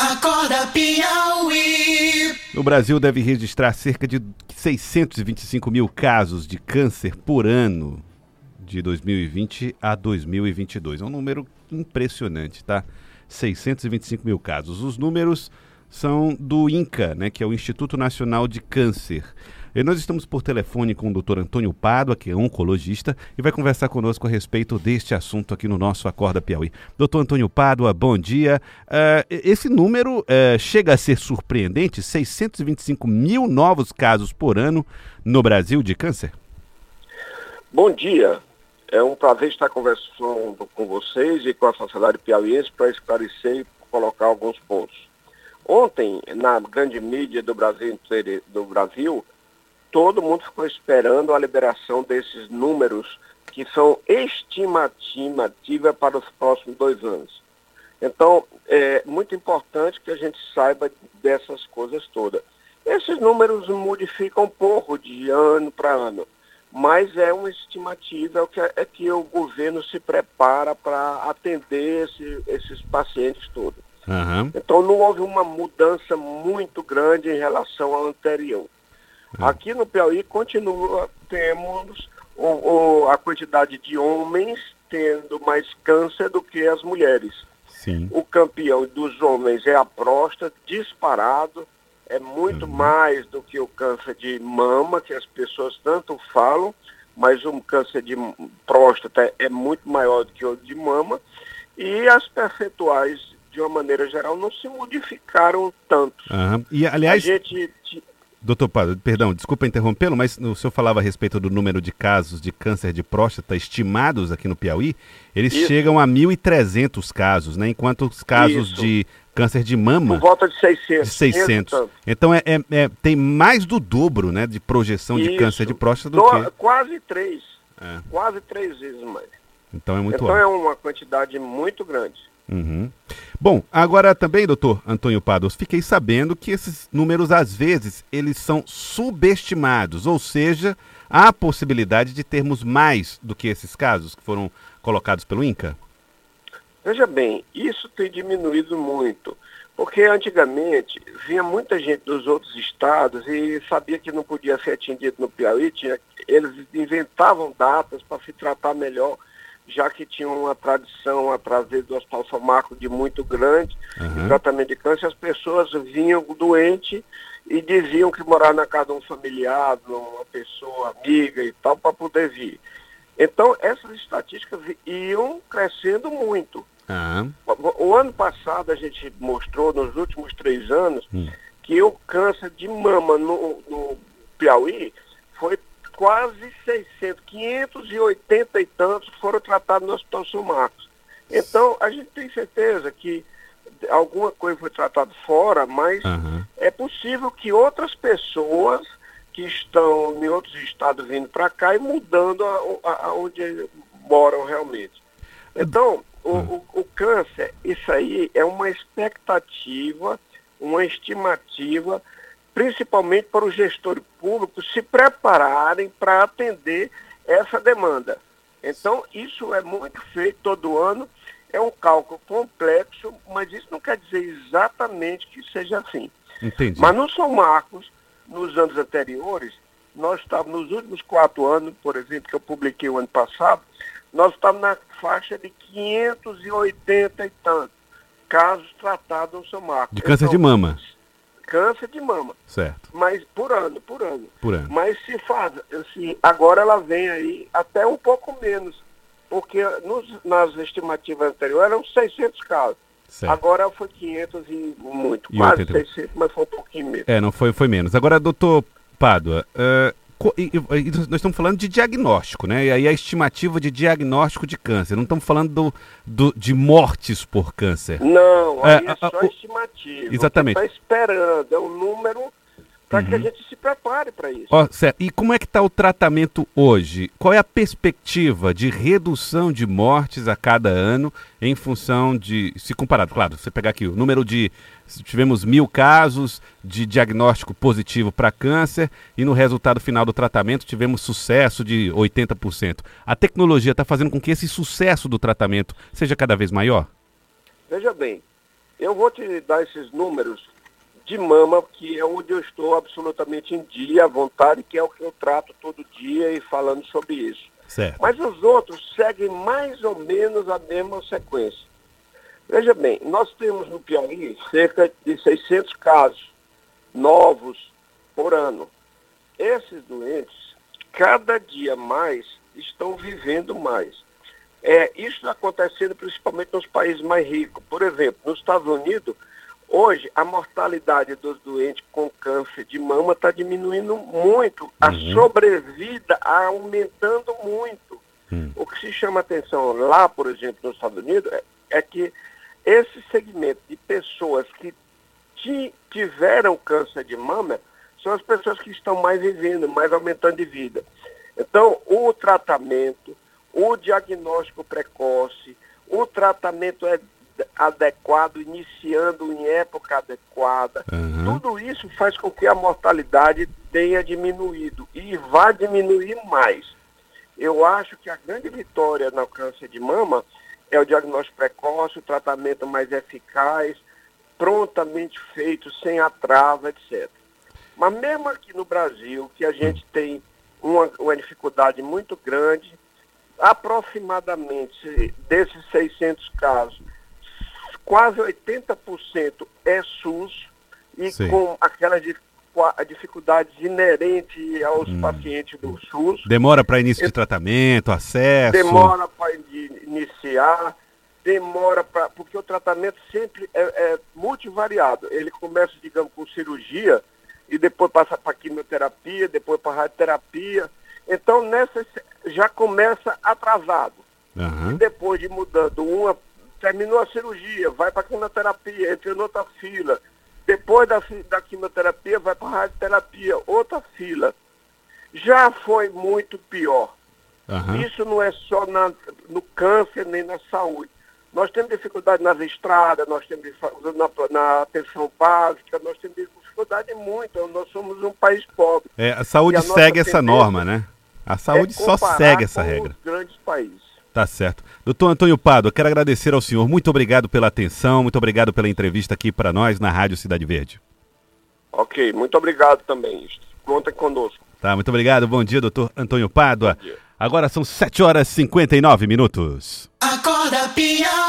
Acorda Piauí. O Brasil deve registrar cerca de 625 mil casos de câncer por ano de 2020 a 2022. É um número impressionante, tá? 625 mil casos. Os números são do INCA, né, que é o Instituto Nacional de Câncer. E nós estamos por telefone com o doutor Antônio Pádua, que é oncologista, e vai conversar conosco a respeito deste assunto aqui no nosso Acorda Piauí. Doutor Antônio Pádua, bom dia. Uh, esse número uh, chega a ser surpreendente, 625 mil novos casos por ano no Brasil de câncer? Bom dia. É um prazer estar conversando com vocês e com a sociedade piauiense para esclarecer e colocar alguns pontos. Ontem, na grande mídia do Brasil, do Brasil todo mundo ficou esperando a liberação desses números que são estimativa para os próximos dois anos. Então, é muito importante que a gente saiba dessas coisas todas. Esses números modificam um pouco de ano para ano, mas é uma estimativa que é, é que o governo se prepara para atender esse, esses pacientes todos. Uhum. Então, não houve uma mudança muito grande em relação ao anterior. É. Aqui no Piauí continua, temos o, o, a quantidade de homens tendo mais câncer do que as mulheres. Sim. O campeão dos homens é a próstata, disparado, é muito uhum. mais do que o câncer de mama, que as pessoas tanto falam, mas o câncer de próstata é muito maior do que o de mama. E as percentuais, de uma maneira geral, não se modificaram tanto. Uhum. E, aliás, a gente Doutor Padre, perdão, desculpa interrompê-lo, mas o senhor falava a respeito do número de casos de câncer de próstata estimados aqui no Piauí. Eles Isso. chegam a 1.300 casos, né? Enquanto os casos Isso. de câncer de mama... Por volta de 600. De 600. Então é, é, é, tem mais do dobro, né? De projeção Isso. de câncer de próstata do, do que... Quase três. É. Quase três vezes mais. Então é muito Então alto. é uma quantidade muito grande. Uhum. Bom, agora também, doutor Antônio Pados, fiquei sabendo que esses números, às vezes, eles são subestimados, ou seja, há a possibilidade de termos mais do que esses casos que foram colocados pelo INCA? Veja bem, isso tem diminuído muito, porque antigamente vinha muita gente dos outros estados e sabia que não podia ser atendido no Piauí, tinha, eles inventavam datas para se tratar melhor já que tinham uma tradição através do Hospital São Marcos de muito grande, uhum. de tratamento de câncer, as pessoas vinham doentes e diziam que moravam na casa de um familiar, de uma pessoa amiga e tal, para poder vir. Então, essas estatísticas iam crescendo muito. Uhum. O, o, ano passado a gente mostrou, nos últimos três anos, uhum. que o câncer de mama no, no Piauí foi quase 600, 580 e tantos foram tratados no Hospital São Marcos. Então, a gente tem certeza que alguma coisa foi tratada fora, mas uhum. é possível que outras pessoas que estão em outros estados vindo para cá e mudando aonde moram realmente. Então, o, uhum. o, o câncer, isso aí é uma expectativa, uma estimativa principalmente para os gestores públicos se prepararem para atender essa demanda. Então, isso é muito feito todo ano, é um cálculo complexo, mas isso não quer dizer exatamente que seja assim. Entendi. Mas no São Marcos, nos anos anteriores, nós estávamos, nos últimos quatro anos, por exemplo, que eu publiquei o ano passado, nós estávamos na faixa de 580 e tantos casos tratados no São Marcos. De câncer então, de mama câncer de mama. Certo. Mas por ano, por ano. Por ano. Mas se faz, assim, agora ela vem aí até um pouco menos, porque nos, nas estimativas anteriores eram 600 casos. Certo. Agora foi 500 e muito, e quase 80... 600, mas foi um pouquinho menos. É, não foi, foi menos. Agora, doutor Pádua, uh, e, e, nós estamos falando de diagnóstico, né? E aí a estimativa de diagnóstico de câncer. Não estamos falando do, do de mortes por câncer. Não, é, aí é, é só a, estimativa. Exatamente. Está esperando, é um número para uhum. que a uhum. gente se prepare para isso. Ó, certo. E como é que está o tratamento hoje? Qual é a perspectiva de redução de mortes a cada ano em função de, se comparado, claro, você pegar aqui o número de, tivemos mil casos de diagnóstico positivo para câncer e no resultado final do tratamento tivemos sucesso de 80%. A tecnologia está fazendo com que esse sucesso do tratamento seja cada vez maior? Veja bem, eu vou te dar esses números de mama, que é onde eu estou absolutamente em dia, à vontade, que é o que eu trato todo dia e falando sobre isso. Certo. Mas os outros seguem mais ou menos a mesma sequência. Veja bem, nós temos no Piauí cerca de 600 casos novos por ano. Esses doentes, cada dia mais, estão vivendo mais. É, isso está acontecendo principalmente nos países mais ricos. Por exemplo, nos Estados Unidos, hoje a mortalidade dos doentes com câncer de mama está diminuindo muito, a Uhum. sobrevida aumentando muito. Hum. O que se chama atenção lá, por exemplo, nos Estados Unidos, é, é que esse segmento de pessoas que ti- tiveram câncer de mama são as pessoas que estão mais vivendo, mais aumentando de vida. Então, o tratamento, o diagnóstico precoce, o tratamento é adequado, iniciando em época adequada, Aham. tudo isso faz com que a mortalidade tenha diminuído e vá diminuir mais. Eu acho que a grande vitória no câncer de mama é o diagnóstico precoce, o tratamento mais eficaz, prontamente feito, sem atraso, etc. Mas mesmo aqui no Brasil, que a gente tem uma, uma dificuldade muito grande, aproximadamente desses 600 casos, quase 80% é SUS e Sim. com aquelas dificuldades inerentes aos Hum. pacientes do SUS. Demora para início de tratamento, acesso. Demora para iniciar, demora para. Porque o tratamento sempre é, é multivariado. Ele começa, digamos, com cirurgia e depois passa para quimioterapia, depois para radioterapia. Então, nessa já começa atrasado. Aham. E depois de mudando uma, terminou a cirurgia, vai para a quimioterapia, entra em outra fila. Depois da, da quimioterapia, vai para a radioterapia, outra fila. Já foi muito pior. Aham. Isso não é só na- no câncer nem na saúde. Nós temos dificuldade nas estradas, nós temos dificuldade na, na atenção básica, nós temos dificuldade muito. Nós somos um país pobre. É, a saúde a segue essa norma, né? A saúde É só segue essa regra. Os grandes países. Tá certo. Doutor Antônio Pado, eu quero agradecer ao senhor. Muito obrigado pela atenção, muito obrigado pela entrevista aqui para nós na Rádio Cidade Verde. Ok, muito obrigado também. Conta conosco. Tá, muito obrigado. Bom dia, doutor Antônio Pádua. Bom dia. Agora são 7 horas e 59 minutos. Acorda Piauí.